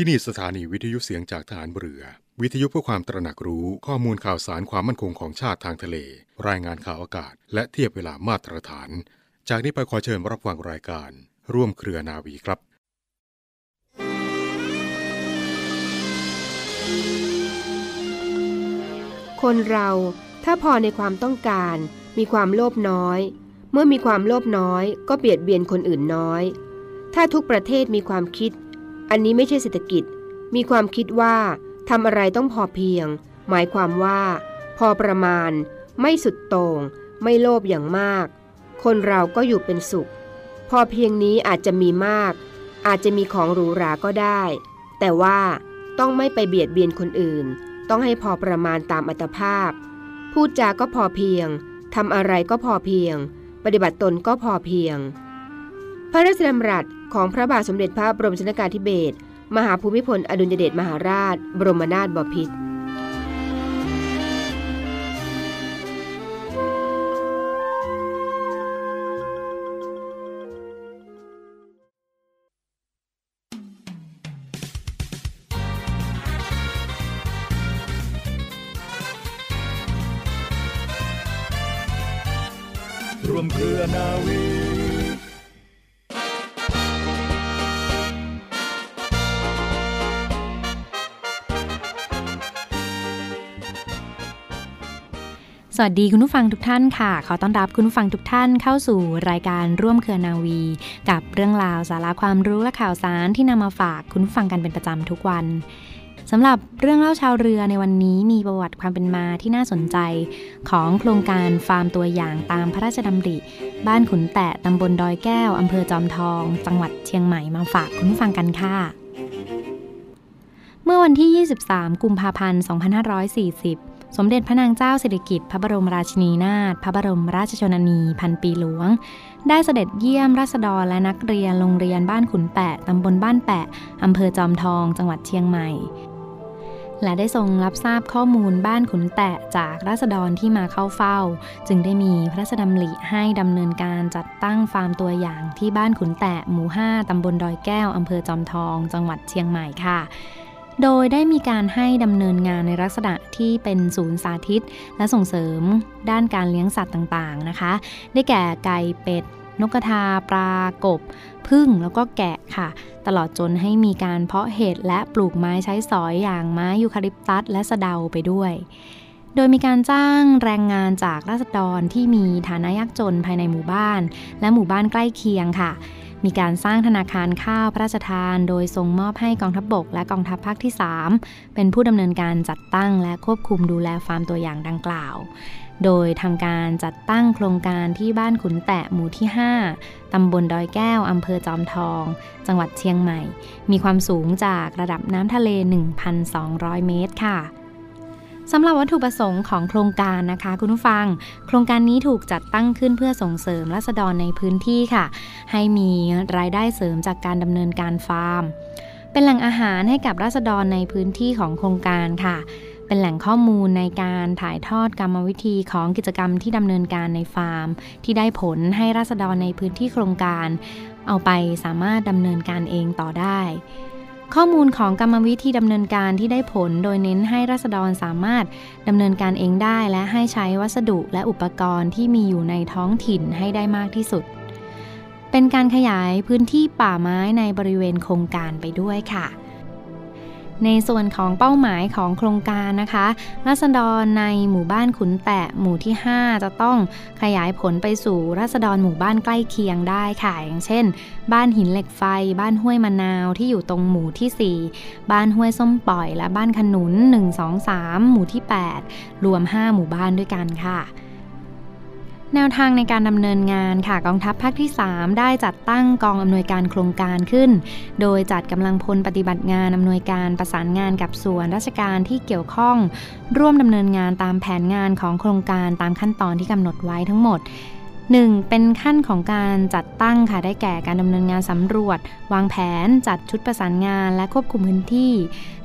ที่นี่สถานีวิทยุเสียงจากฐานเรือ วิทยุเพื่อความตระหนักรู้ข้อมูลข่าวสารความมั่นคงของชาติทางทะเล รายงานข่าวอากาศ และเทียบเวลามาตรฐาน จากนี้ไปขอเชิญรับฟังรายการ ร่วมเครือนาวีครับคนเราถ้าพอในความต้องการ มีความโลภน้อย เมื่อมีความโลภน้อย ก็เบียดเบียนคนอื่นน้อย ถ้าทุกประเทศมีความคิด อันนี้ไม่ใช่เศรษฐกิจ มีความคิดว่าทำอะไรต้องพอเพียง หมายความว่า พอประมาณ ไม่สุดโต่งไม่โลภอย่างมาก คนเราก็อยู่เป็นสุข พอเพียงนี้อาจจะมีมาก อาจจะมีของหรูหราก็ได้ แต่ว่าต้องไม่ไปเบียดเบียนคนอื่น ต้องให้พอประมาณตามอัตภาพ พูดจาก็พอเพียงทำอะไรก็พอเพียง ปฏิบัติตนก็พอเพียง พระราชดำรัสของพระบาทสมเด็จพระบรมชนกาธิเบศรมหาภูมิพลอดุลยเดชมหาราช บรมนาถบพิตร สวัสดีคุณผู้ฟังทุกท่านค่ะ ขอต้อนรับคุณผู้ฟังทุกท่านเข้าสู่รายการร่วมเครือนาวี กับเรื่องราวสาระความรู้และข่าวสารที่นำมาฝากคุณผู้ฟังกันเป็นประจำทุกวันสำหรับเรื่องเล่าชาวเรือในวันนี้มีประวัติความเป็นมาที่น่าสนใจ ของโครงการฟาร์มตัวอย่างตามพระราชดำริ บ้านขุนแตะตำบลดอยแก้วอำเภอจอมทอง จังหวัดเชียงใหม่มาฝากคุณผู้ฟังกันค่ะ เมื่อวันที่ 23 กุมภาพันธ์ 2540 สมเด็จพระนางเจ้าสิริกิติ์พระบรมราชินีนาถพระบรมราชชนนีพันปีหลวง ได้เสด็จเยี่ยมราษฎรและนักเรียนโรงเรียนบ้านขุนแปะตำบลบ้านแปะอำเภอจอมทองจังหวัดเชียงใหม่ และได้ทรงรับทราบข้อมูลบ้านขุนแตะจากราษฎรที่มาเข้าเฝ้า จึงได้มีพระราชดำริให้ดำเนินการจัดตั้งฟาร์มตัวอย่างที่บ้านขุนแตะหมู่ 5ตำบลดอยแก้วอำเภอจอมทอง จังหวัดเชียงใหม่ค่ะ โดยได้มีการให้ดำเนินงานในลักษณะที่เป็นศูนย์สาธิต และส่งเสริมด้านการเลี้ยงสัตว์ต่างๆนะคะ ได้แก่ไก่เป็ด นกกระทาปลากบพึ่งแล้วก็แกะค่ะ ตลอดจนให้มีการเพาะเห็ดและปลูกไม้ใช้สอยอย่างไม้ยูคาลิปตัสและสะเดาไปด้วยโดยมีการจ้างแรงงานจากราษฎรที่มีฐานะยากจนภายในหมู่บ้าน และหมู่บ้านใกล้เคียงค่ะ มีการสร้างธนาคารข้าวพระราชทาน โดยทรงมอบให้กองทัพบบก และกองทัพภาคที่ 3 เป็นผู้ดำเนินการจัดตั้งและควบคุมดูแลฟาร์มตัวอย่างดังกล่าว โดยทำการจัดตั้งโครงการที่บ้านขุนแตะหมู่ที่ 5 ตำบลดอยแก้ว อำเภอจอมทอง จังหวัดเชียงใหม่ มีความสูงจากระดับน้ำทะเล 1,200 เมตรค่ะ สำหรับวัตถุประสงค์ของโครงการนะคะคุณผู้ฟัง โครงการนี้ถูกจัดตั้งขึ้นเพื่อส่งเสริมรัษฎรในพื้นที่ค่ะ ให้มีรายได้เสริมจากการดำเนินการฟาร์ม เป็นแหล่งอาหารให้กับรัษฎรในพื้นที่ของโครงการค่ะ เป็นแหล่งข้อมูลในการถ่ายทอดกรรมวิธีของกิจกรรมที่ดำเนินการในฟาร์ม ที่ได้ผลให้รัษฎรในพื้นที่โครงการ เอาไปสามารถดำเนินการเองต่อได้ ข้อมูลของกรรมวิธีดำเนินการที่ได้ผลโดยเน้นให้รัษฎรสามารถดำเนินการเองได้และให้ใช้วัสดุและอุปกรณ์ที่มีอยู่ในท้องถิ่นให้ได้มากที่สุด เป็นการขยายพื้นที่ป่าไม้ในบริเวณโครงการไปด้วยค่ะ ในส่วนของเป้าหมายของโครงการนะคะรัษฎรในหมู่บ้านขุนแตะหมู่ที่ 5 จะต้องขยายผลไปสู่รัษฎรหมู่บ้านใกล้เคียงได้ค่ะอย่างเช่น บ้านหินเหล็กไฟ บ้านห้วยมะนาวที่อยู่ตรงหมู่ที่ 4 บ้านห้วยส้มปล่อย และบ้านขนุน 1 2 3 หมู่ที่ 8 รวม 5 หมู่บ้านด้วยกันค่ะ แนวทางในการดำเนินงานค่ะกองทัพภาคที่ 3 ได้จัดตั้งกองอำนวยการโครงการขึ้น โดยจัดกำลังพลปฏิบัติงานอำนวยการประสานงานกับส่วนราชการที่เกี่ยวข้อง ร่วมดำเนินงานตามแผนงานของโครงการตามขั้นตอนที่กำหนดไว้ทั้งหมด 1. เป็นขั้นของการจัดตั้งค่ะได้แก่การดำเนินงานสำรวจ วางแผน จัดชุดประสานงาน และควบคุมพื้นที่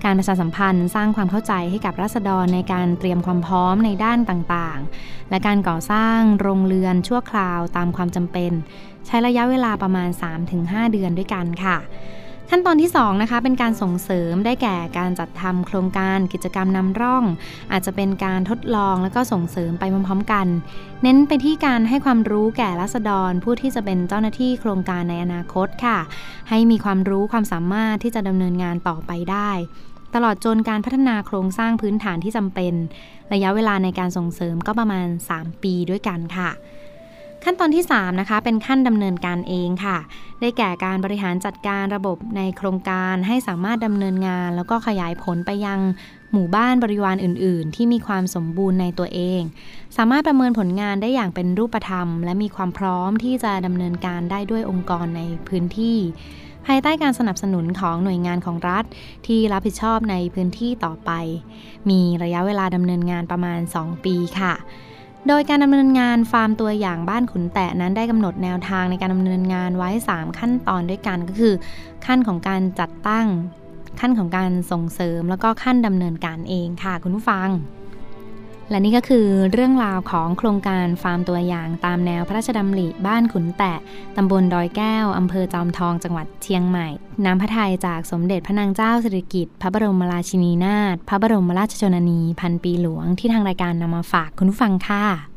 การประชาสัมพันธ์ สร้างความเข้าใจให้กับรัษฎรในการเตรียมความพร้อมในด้านต่างๆ และการก่อสร้างโรงเรือนชั่วคราวตามความจำเป็น ใช้ระยะเวลาประมาณ 3-5 เดือนด้วยกันค่ะ ขั้นตอนที่2นะคะเป็นการส่งเสริมได้แก่การจัดทำโครงการกิจกรรมนำร่อง อาจจะเป็นการทดลองแล้วก็ส่งเสริมไปพร้อมๆกัน เน้นไปที่การให้ความรู้แก่รัษฎร ผู้ที่จะเป็นเจ้าหน้าที่โครงการในอนาคตค่ะ ให้มีความรู้ความสามารถที่จะดำเนินงานต่อไปได้ตลอดจนการพัฒนาโครงสร้างพื้นฐานที่จำเป็น ระยะเวลาในการส่งเสริมก็ประมาณ 3 ปีด้วยกันค่ะ ขั้นตอนที่ 3 นะคะ เป็นขั้นดำเนินการเองค่ะ ได้แก่การบริหารจัดการระบบในโครงการให้สามารถดำเนินงาน แล้วก็ขยายผลไปยังหมู่บ้านบริวารอื่น ๆ ที่มีความสมบูรณ์ในตัวเอง สามารถประเมินผลงานได้อย่างเป็นรูปธรรม และมีความพร้อมที่จะดำเนินการได้ด้วยองค์กรในพื้นที่ ภายใต้การสนับสนุนของหน่วยงานของรัฐ ที่รับผิดชอบในพื้นที่ต่อไป มีระยะเวลาดำเนินงานประมาณ 2 ปีค่ะ โดยการดำเนินงานฟาร์มตัวอย่างบ้านขุนแตะนั้นได้กำหนดแนวทางในการดำเนินงานไว้ 3 ขั้นตอนด้วยกันก็คือ ขั้นของการจัดตั้ง ขั้นของการส่งเสริมแล้วก็ขั้นดำเนินการเองค่ะคุณผู้ฟัง และนี่ก็คือเรื่องราวของโครงการฟาร์มตัวอย่างตามแนวพระราชดำริบ้านขุนแตะ ตำบลดอยแก้ว อำเภอจอมทอง จังหวัดเชียงใหม่ น้ำพระทัยจากสมเด็จพระนางเจ้าสิริกิติ์พระบรมราชินีนาถ พระบรมราชชนนี พันปีหลวงที่ทางรายการนำมาฝากคุณผู้ฟังค่ะ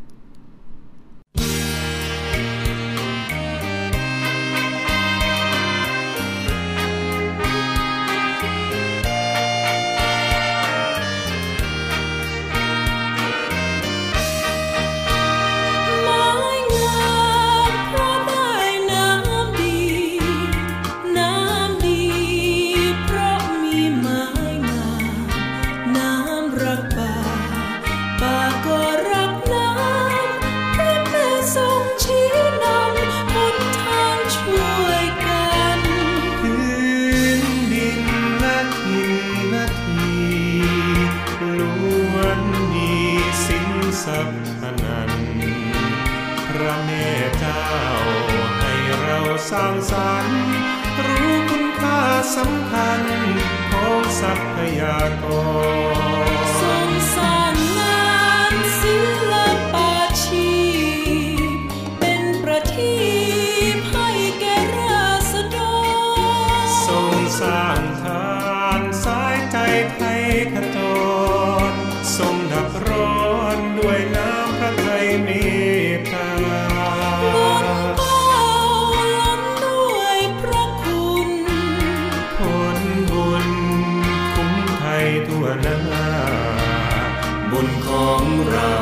ับอนันพระเมเจ้าให้เราสร้างสรรค์รู้คุณค่าสำคัญของทรัพยากร นา บุญของเรา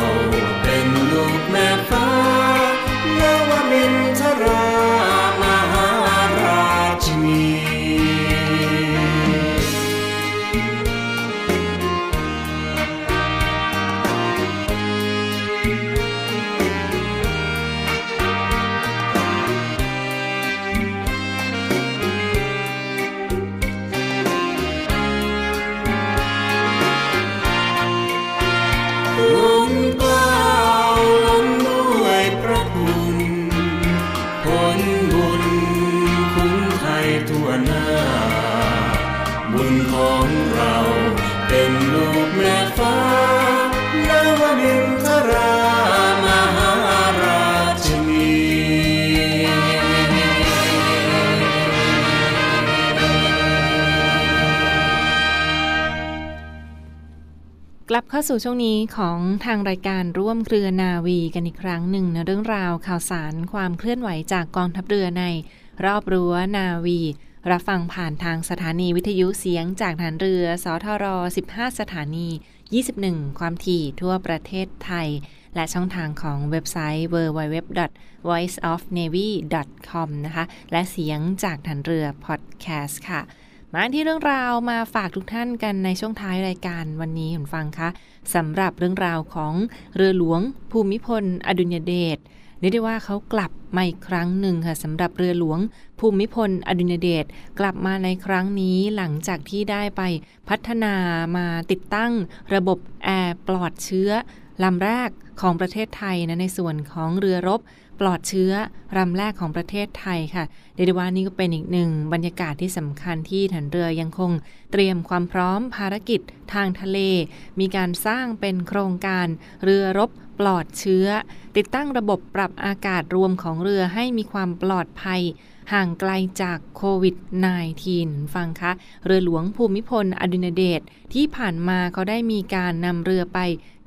ลับเข้าสู่ช่วงนี้ของทางรายการร่วมเครือนาวีกันอีกครั้งหนึ่งนะเรื่องราวข่าวสารความเคลื่อนไหวจากกองทัพเรือในรอบรั้วนาวี รับฟังผ่านทางสถานีวิทยุเสียงจากฐานเรือ สทร 15 สถานี 21 ความถี่ทั่วประเทศไทย และช่องทางของเว็บไซต์ www.voiceofnavy.com นะคะ และเสียงจากฐานเรือพอดแคสต์ค่ะ มาที่เรื่องราวมาฝากทุกท่านกันในช่วงท้ายรายการวันนี้คุณฟังคะสำหรับเรื่องราวของเรือหลวงภูมิพล อดุญเดช เรียกได้ว่าเขากลับมาอีกครั้งหนึ่งค่ะสำหรับเรือหลวง ภูมิพลอดุญเดชกลับมาในครั้งนี้หลังจากที่ได้ไปพัฒนามาติดตั้งระบบแอร์ปลอดเชื้อลำแรกของประเทศไทยนะในส่วนของเรือรบปลอดเชื้อลำแรกของประเทศไทยค่ะเดดว่านี่ก็เป็นอีกหนึ่งบรรยากาศที่สำคัญที่ฐานเรือยังคงเตรียมความพร้อมภารกิจทางทะเล มีการสร้างเป็นโครงการเรือรบ ปลอดเชื้อ ติดตั้งระบบปรับอากาศรวมของเรือให้มีความปลอดภัย ห่างไกลจากโควิด -19 ฟังคะ เรือหลวงภูมิพลอดุญเดชที่ผ่านมาเขาได้มีการนำเรือไป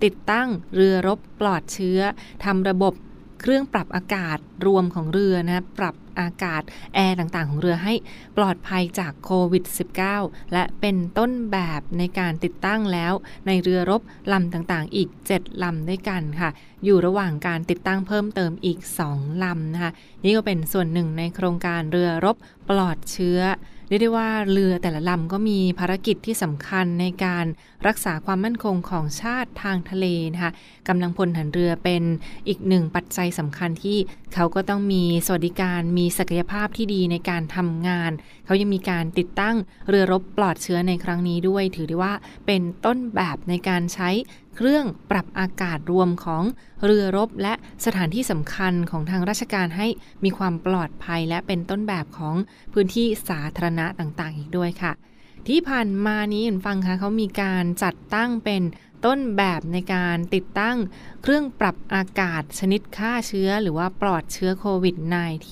ติดตั้งเรือรบปลอดเชื้อทำระบบเครื่องปรับอากาศรวมของเรือนะปรับ อากาศแอร์ต่างๆ ของเรือให้ปลอดภัยจากโควิด -19 และเป็นต้นแบบในการติดตั้งแล้วในเรือรบลำต่างๆ อีก 7 ลำด้วยกันค่ะ อยู่ระหว่างการติดตั้งเพิ่มเติมอีก 2 ลำนะคะ นี่ก็เป็นส่วนหนึ่งในโครงการเรือรบปลอดเชื้อเรียกได้ว่าเรือแต่ละลำก็มีภารกิจที่สำคัญในการรักษาความมั่นคงของชาติทางทะเลนะคะกำลังพลฐานเรือเป็นอีกหนึ่งปัจจัยสำคัญที่เขาก็ต้องมีสวัสดิการมีศักยภาพที่ดีในการทำงาน เขายังมีการติดตั้งเรือรบปลอดเชื้อในครั้งนี้ด้วย ถือได้ว่าเป็นต้นแบบในการใช้เครื่องปรับอากาศรวมของเรือรบและสถานที่สำคัญของทางราชการให้มีความปลอดภัยและเป็นต้นแบบของพื้นที่สาธารณะต่างๆ อีกด้วยค่ะ ที่ผ่านมานี้เห็นฟังคะเขามีการจัดตั้งเป็นต้นแบบในการติดตั้งเครื่องปรับอากาศชนิดฆ่าเชื้อ หรือว่าปลอดเชื้อโควิด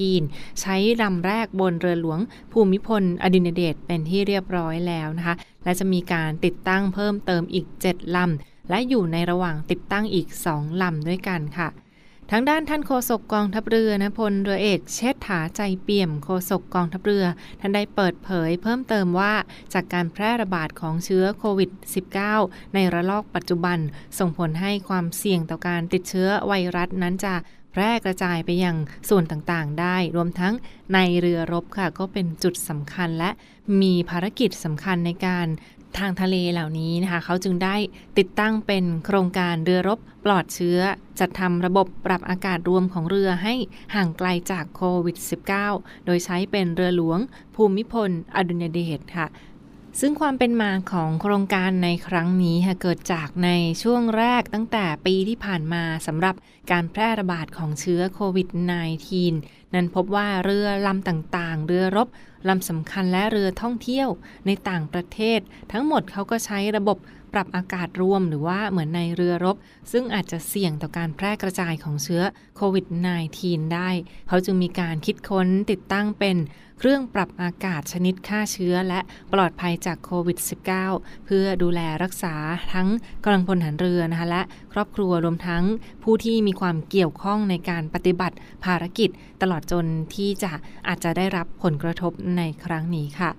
-19 ใช้ลำแรกบนเรือหลวงภูมิพลอดินเดชเป็นที่เรียบร้อยแล้วนะคะ และจะมีการติดตั้งเพิ่มเติมอีก 7 ลำ และอยู่ในระหว่างติดตั้งอีกสองลำด้วยกันค่ะ ทั้งด้านท่านโฆษกกองทัพเรือนะพลเรือเอกเชษฐาใจเปี่ยมโฆษกกองทัพเรือ ท่านได้เปิดเผยเพิ่มเติมว่าจากการแพร่ระบาดของเชื้อโควิด -19 ในระลอกปัจจุบัน ส่งผลให้ความเสี่ยงต่อการติดเชื้อไวรัสนั้นจะแพร่กระจายไปยังส่วนต่างๆ ได้ รวมทั้งในเรือรบค่ะ ก็เป็นจุดสำคัญและมีภารกิจสำคัญในการ ทางทะเลเหล่านี้นะคะ เขาจึงได้ติดตั้งเป็นโครงการเรือรบปลอดเชื้อ จัดทำระบบปรับอากาศรวมของเรือให้ห่างไกลจากโควิด -19 โดยใช้เป็นเรือหลวงภูมิพลอดุญเดชค่ะ ซึ่งความเป็นมาของโครงการในครั้งนี้ค่ะเกิดจากในช่วงแรกตั้งแต่ปีที่ผ่านมาสำหรับการแพร่ระบาดของเชื้อโควิด -19 นั้นพบว่าเรือลำต่างๆ เรือรบลำสำคัญและเรือท่องเที่ยวในต่างประเทศ ทั้งหมดเขาก็ใช้ระบบ ปรับอากาศรวมหรือว่าเหมือนในเรือรบ ซึ่งอาจจะเสี่ยงต่อการแพร่กระจายของเชื้อโควิด -19 ได้ เขาจึงมีการคิดค้นติดตั้งเป็นเครื่องปรับอากาศชนิดฆ่าเชื้อและปลอดภัยจากโควิด -19 เพื่อดูแลรักษาทั้งกำลังพลฐานเรือนะคะและครอบครัวรวมทั้งผู้ที่มีความเกี่ยวข้องในการปฏิบัติภารกิจ ตลอดจนที่จะอาจจะได้รับผลกระทบในครั้งนี้ค่ะ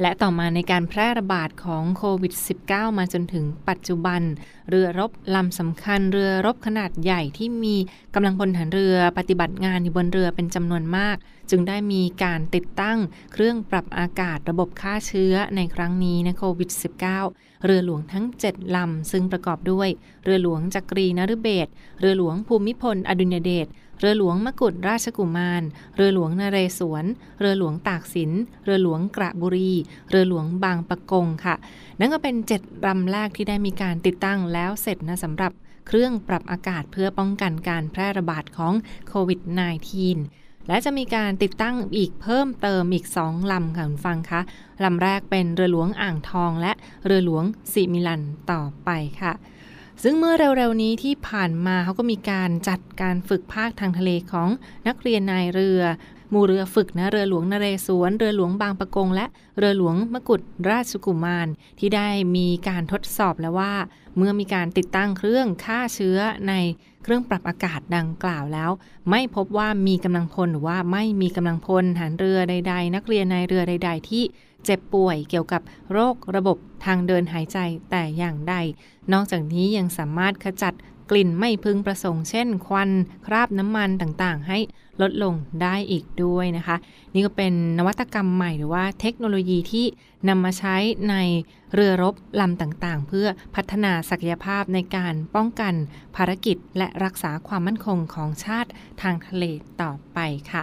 และต่อมาในการแพร่ระบาดของโควิด -19 มาจนถึงปัจจุบัน เรือรบลำสำคัญเรือรบขนาดใหญ่ที่มีกำลังพลฐานเรือปฏิบัติงานอยู่บนเรือเป็นจำนวนมาก จึงได้มีการติดตั้งเครื่องปรับอากาศระบบฆ่าเชื้อในครั้งนี้นะโควิด -19 เรือหลวงทั้ง 7 ลำ ซึ่งประกอบด้วย เรือหลวงจักรีนฤเบศเรือหลวงภูมิพล อดุญเดชเรือหลวงมกุฎราชกุมาร เรือหลวงนเรศวร เรือหลวงตากสิน เรือหลวงกระบุรี เรือหลวงบางปะกงค่ะ นั่นก็เป็นเจ็ดลำแรกที่ได้มีการติดตั้งแล้วเสร็จนะสำหรับเครื่องปรับอากาศเพื่อป้องกันการแพร่ระบาดของโควิด -19 และจะมีการติดตั้งอีกเพิ่มเติมอีกสองลำค่ะคุณฟังคะลำแรกเป็นเรือหลวงอ่างทอง และเรือหลวงสิมิลันต่อไปค่ะ ซึ่งเมื่อเร็วๆนี้ที่ผ่านมาเขาก็มีการจัดการฝึกภาคทางทะเลของนักเรียนนายเรือ มูเรือฝึกนะเรือหลวงนเรศวร เรือหลวงบางปะกง และเรือหลวงมกุฎราชกุมาร ที่ได้มีการทดสอบแล้วว่า เมื่อมีการติดตั้งเครื่องฆ่าเชื้อในเครื่องปรับอากาศดังกล่าวแล้ว ไม่พบว่ามีกำลังพลหรือว่าไม่มีกำลังพลฐานเรือใด ๆ นักเรียนในเรือใด ๆ ที่เจ็บป่วยเกี่ยวกับโรคระบบทางเดินหายใจแต่อย่างใด นอกจากนี้ยังสามารถขจัดกลิ่นไม่พึงประสงค์เช่น ควัน คราบน้ำมันต่างๆ ให้ ลดลงได้อีกด้วยนะคะ นี่ก็เป็นนวัตกรรมใหม่หรือว่าเทคโนโลยีที่นำมาใช้ในเรือรบลำต่างๆ เพื่อพัฒนาศักยภาพในการป้องกันภารกิจและรักษาความมั่นคงของชาติทางทะเลต่อไปค่ะ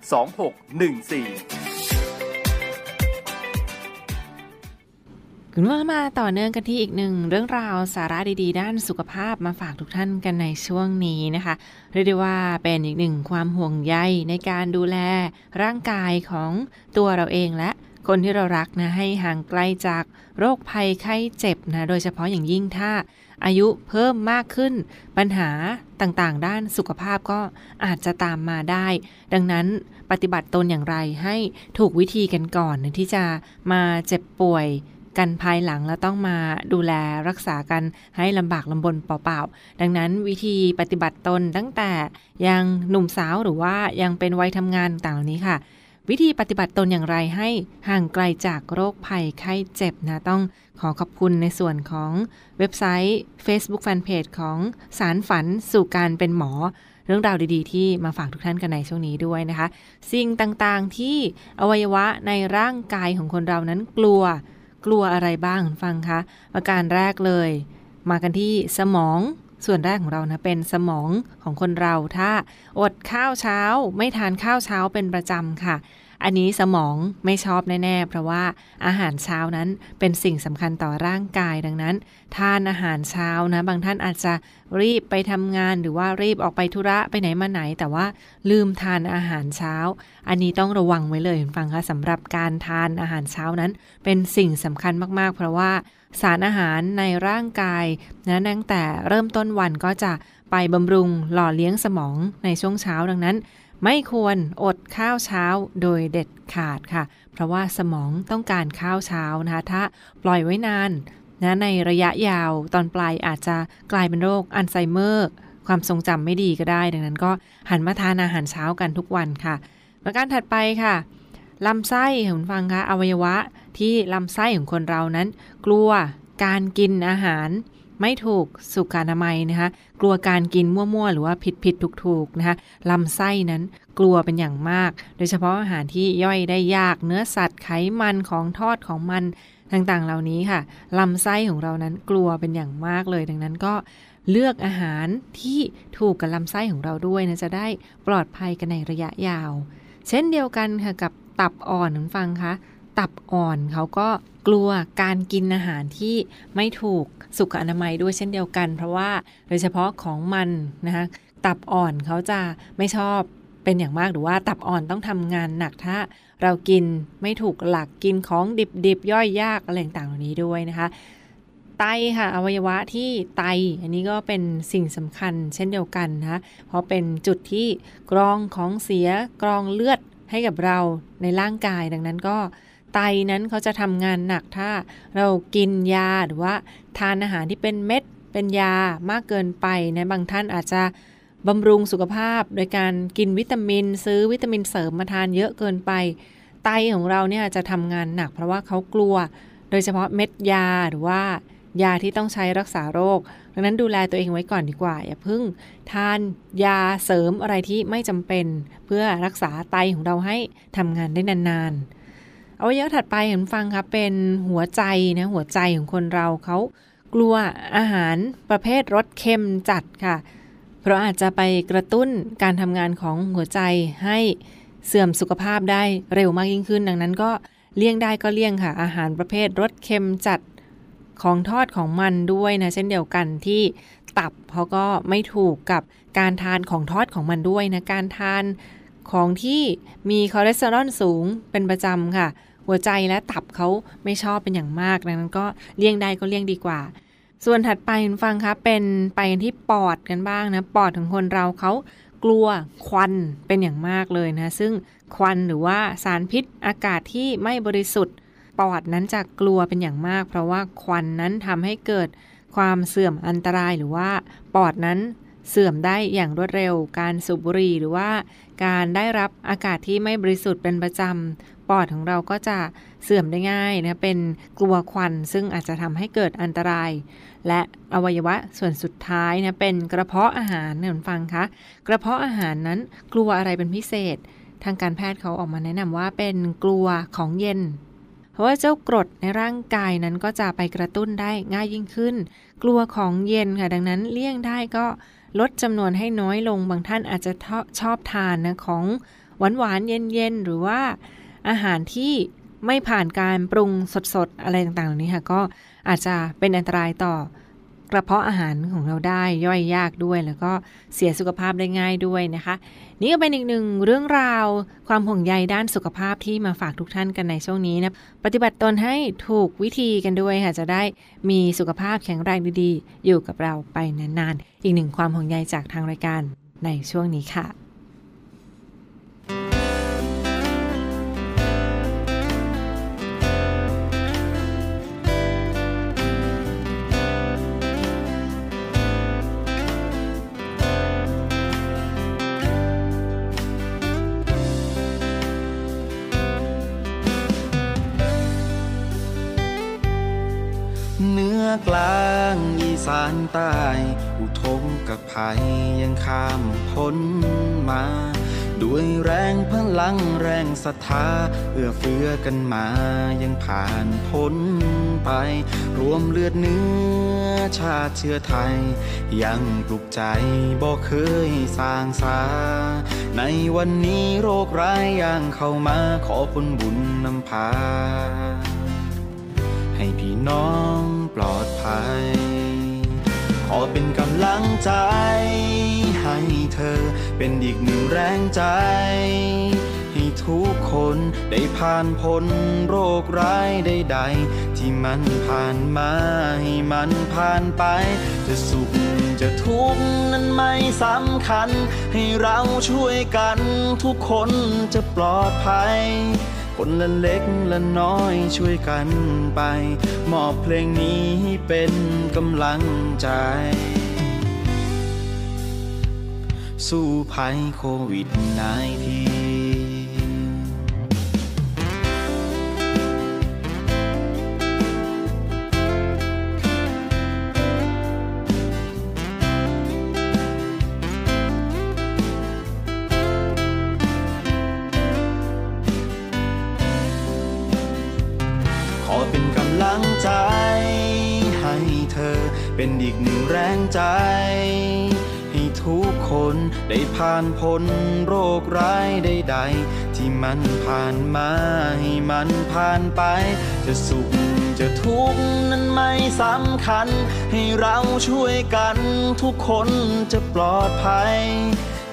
2614คุณว่ามาต่อเนื่องกันที่อีกหนึ่งเรื่องราวสาระดีๆ ด้านสุขภาพมาฝากทุกท่านกันในช่วงนี้นะคะ เรียกได้ว่าเป็นอีกหนึ่งความห่วงใยในการดูแลร่างกายของตัวเราเองและคนที่เรารักนะให้ห่างไกลจากโรคภัยไข้เจ็บนะโดยเฉพาะอย่างยิ่งถ้า อายุเพิ่มมากขึ้น ปัญหาต่างๆ ด้านสุขภาพก็อาจจะตามมาได้ ดังนั้นปฏิบัติตนอย่างไรให้ถูกวิธีกันก่อนที่จะมาเจ็บป่วยกันภายหลังแล้วต้องมาดูแลรักษากันให้ลำบากลำบนเปล่าๆ ดังนั้นวิธีปฏิบัติตนตั้งแต่ยังหนุ่มสาวหรือว่ายังเป็นวัยทำงานต่างๆนี้ค่ะ วิธีปฏิบัติตนอย่างไรให้ห่างไกลจากโรคภัยไข้เจ็บนะ ต้องขอขอบคุณในส่วนของเว็บไซต์ Facebook Fanpage ของสารฝันสู่การเป็นหมอ เรื่องราวดีๆ ที่มาฝากทุกท่านกันในช่วงนี้ด้วยนะคะ สิ่งต่างๆที่อวัยวะในร่างกายของคนเรานั้นกลัวกลัวอะไรบ้างฟังคะประการแรกเลย มากันที่สมอง ส่วนแรกของเรานะเป็นสมองของคนเราถ้าอดข้าวเช้า ไม่ทานข้าวเช้าเป็นประจำค่ะ อันนี้สมองไม่ชอบแน่ๆ เพราะว่าอาหารเช้านั้นเป็นสิ่งสำคัญต่อร่างกายดังนั้น ทานอาหารเช้านะ บางท่านอาจจะรีบไปทำงานหรือว่ารีบออกไปธุระไปไหนมาไหน แต่ว่าลืมทานอาหารเช้า อันนี้ต้องระวังไว้เลยคุณฟังคะสำหรับการทานอาหารเช้านั้น เป็นสิ่งสำคัญมากๆ เพราะว่าสารอาหารในร่างกายนะตั้งแต่เริ่มต้นวันก็จะไปบำรุงหล่อเลี้ยงสมองในช่วงเช้าดังนั้น ไม่ควรอดข้าวเช้าโดยเด็ดขาดค่ะ เพราะว่าสมองต้องการข้าวเช้านะคะถ้าปล่อยไว้นานนะในระยะยาวตอนปลายอาจจะกลายเป็นโรคอัลไซเมอร์ความทรงจำไม่ดีก็ได้ ดังนั้นก็หันมาทานอาหารเช้ากันทุกวันค่ะ ประการถัดไปค่ะลำไส้คุณฟังคะอวัยวะที่ลำไส้ของคนเรานั้น กลัวการกินอาหาร ไม่ถูกสุขอนามัยนะคะ กลัวการกินมั่วๆ หรือว่าผิดผิดถูกถูกนะคะลำไส้นั้นกลัวเป็นอย่างมาก โดยเฉพาะอาหารที่ย่อยได้ยากเนื้อสัตว์ไขมันของทอดของมันต่างๆ เหล่านี้ค่ะลำไส้ของเรานั้นกลัวเป็นอย่างมากเลย ดังนั้นก็เลือกอาหารที่ถูกกับลำไส้ของเราด้วยนะจะได้ปลอดภัยกันในระยะยาว เช่นเดียวกันค่ะกับตับอ่อนคุณฟังคะ ตับอ่อนเขาก็กลัวการกินอาหารที่ไม่ถูกสุขอนามัยด้วยเช่นเดียวกัน เพราะว่าโดยเฉพาะของมันนะคะตับอ่อนเขาจะไม่ชอบเป็นอย่างมากหรือว่าตับอ่อนต้องทำงานหนักถ้า เรากินไม่ถูกหลักกินของดิบๆ ย่อยยากอะไรต่างๆเหล่านี้ด้วยนะคะ ไตค่ะอวัยวะที่ไตอันนี้ก็เป็นสิ่งสำคัญเช่นเดียวกันนะคะเพราะเป็นจุดที่กรองของเสียกรองเลือดให้กับเราในร่างกายดังนั้นก็ ไตนั้นเขาจะทำงานหนักถ้าเรากินยาหรือว่าทานอาหารที่เป็นเม็ดเป็นยามากเกินไปนะบางท่านอาจจะบำรุงสุขภาพ โดยการกินวิตามิน ซื้อวิตามินเสริมมาทานเยอะเกินไป ไตของเราเนี่ยจะทำงานหนักเพราะว่าเขากลัว โดยเฉพาะเม็ดยาหรือว่ายาที่ต้องใช้รักษาโรค ดังนั้นดูแลตัวเองไว้ก่อนดีกว่า อย่าเพิ่งทานยาเสริมอะไรที่ไม่จำเป็น เพื่อรักษาไตของเราให้ทำงานได้นานๆ อาเยอะถัดไปเห็นฟังครับเป็นหัวใจนะหัวใจของคนเราเขากลัวอาหารประเภทรสเค็มจัดค่ะ เพราะอาจจะไปกระตุ้นการทำงานของหัวใจให้เสื่อมสุขภาพได้เร็วมากยิ่งขึ้น ดังนั้นก็เลี่ยงได้ก็เลี่ยงค่ะ อาหารประเภทรสเค็มจัดของทอดของมันด้วยนะ เช่นเดียวกันที่ตับเขาก็ไม่ถูกกับการทานของทอดของมันด้วยนะ การทานของที่มีคอเลสเตอรอลสูงเป็นประจำค่ะ หัวใจและตับเขาไม่ชอบเป็นอย่างมากดังนั้นก็เลี่ยงได้ก็เลี่ยงดีกว่า ส่วนถัดไปคุณผู้ฟังครับเป็นไปกันที่ปอดกันบ้างนะปอดของคนเราเขากลัวควันเป็นอย่างมากเลยนะ ซึ่งควันหรือว่าสารพิษอากาศที่ไม่บริสุทธิ์ ปอดนั้นจะกลัวเป็นอย่างมาก เพราะว่าควันนั้นทำให้เกิดความเสื่อมอันตรายหรือว่าปอดนั้นเสื่อมได้อย่างรวดเร็ว การสูบบุหรี่หรือว่า การได้รับอากาศที่ไม่บริสุทธิ์เป็นประจำ ปอดของเราก็จะเสื่อมได้ง่ายนะเป็นกลัวควัน ซึ่งอาจจะทำให้เกิดอันตราย และอวัยวะส่วนสุดท้ายนะเป็นกระเพาะอาหารเนี่ยฟังคะกระเพาะอาหารนั้นกลัวอะไรเป็นพิเศษ ทางการแพทย์เขาออกมาแนะนำว่าเป็นกลัวของเย็นเพราะว่าเจ้ากรดในร่างกายนั้นก็จะไปกระตุ้นได้ง่ายยิ่งขึ้น กลัวของเย็นค่ะ ดังนั้นเลี่ยงได้ก็ลดจำนวนให้น้อยลง บางท่านอาจจะชอบทานนะของหวานหวานเย็นๆหรือว่า อาหารที่ไม่ผ่านการปรุงสดๆ อะไรต่างๆเหล่านี้ค่ะ ก็อาจจะเป็นอันตรายต่อกระเพาะอาหารของเราได้ย่อยยากด้วย แล้วก็เสียสุขภาพได้ง่ายด้วยนะคะ นี่ก็เป็นอีกหนึ่งเรื่องราวความห่วงใยด้านสุขภาพที่มาฝากทุกท่านกันในช่วงนี้นะปฏิบัติตนให้ถูกวิธีกันด้วยค่ะจะได้มีสุขภาพแข็งแรงดีๆ อยู่กับเราไปนานๆ อีกหนึ่งความห่วงใยจากทางรายการในช่วงนี้ค่ะ ใต้ อุทมกับภัยยังข้ามพ้นมา ด้วยแรงพลังแรงศรัทธาเอื้อเฟื้อกันมายังผ่านพ้นไป รวมเลือดเนื้อชาติเชื้อไทย ยังปลุกใจบ่เคยสร้างสา ในวันนี้โรคร้ายย่างเข้ามาขอผลบุญนำพาให้พี่น้องปลอดภัย ขอเป็นกำลังใจ ให้เธอเป็นอีกหนึ่งแรงใจ ให้ทุกคนได้ผ่านพ้นโรคร้ายใดๆที่มันผ่านมาให้มันผ่านไป จะสุขจะทุกข์นั้นไม่สำคัญ ให้เราช่วยกันทุกคนจะปลอดภัย คนละเล็กละน้อยช่วยกันไป มอบเพลงนี้เป็นกำลังใจ สู้ภัยโควิด -19 ผ่านพ้นโรคร้ายใดๆ ที่มันผ่านมาให้มันผ่านไป จะสุขจะทุกข์นั้นไม่สำคัญ ให้เราช่วยกันทุกคนจะปลอดภัย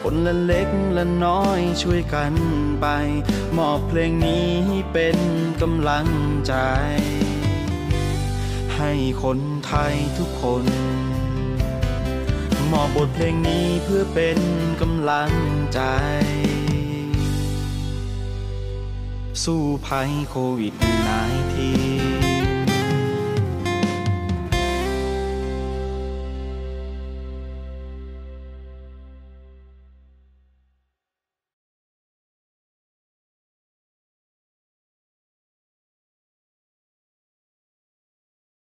คนละเล็กละน้อยช่วยกันไป มอบเพลงนี้เป็นกำลังใจ ให้คนไทยทุกคน มอบบทเพลงนี้เพื่อเป็นกำลังใจ สู้ภัยโควิด -19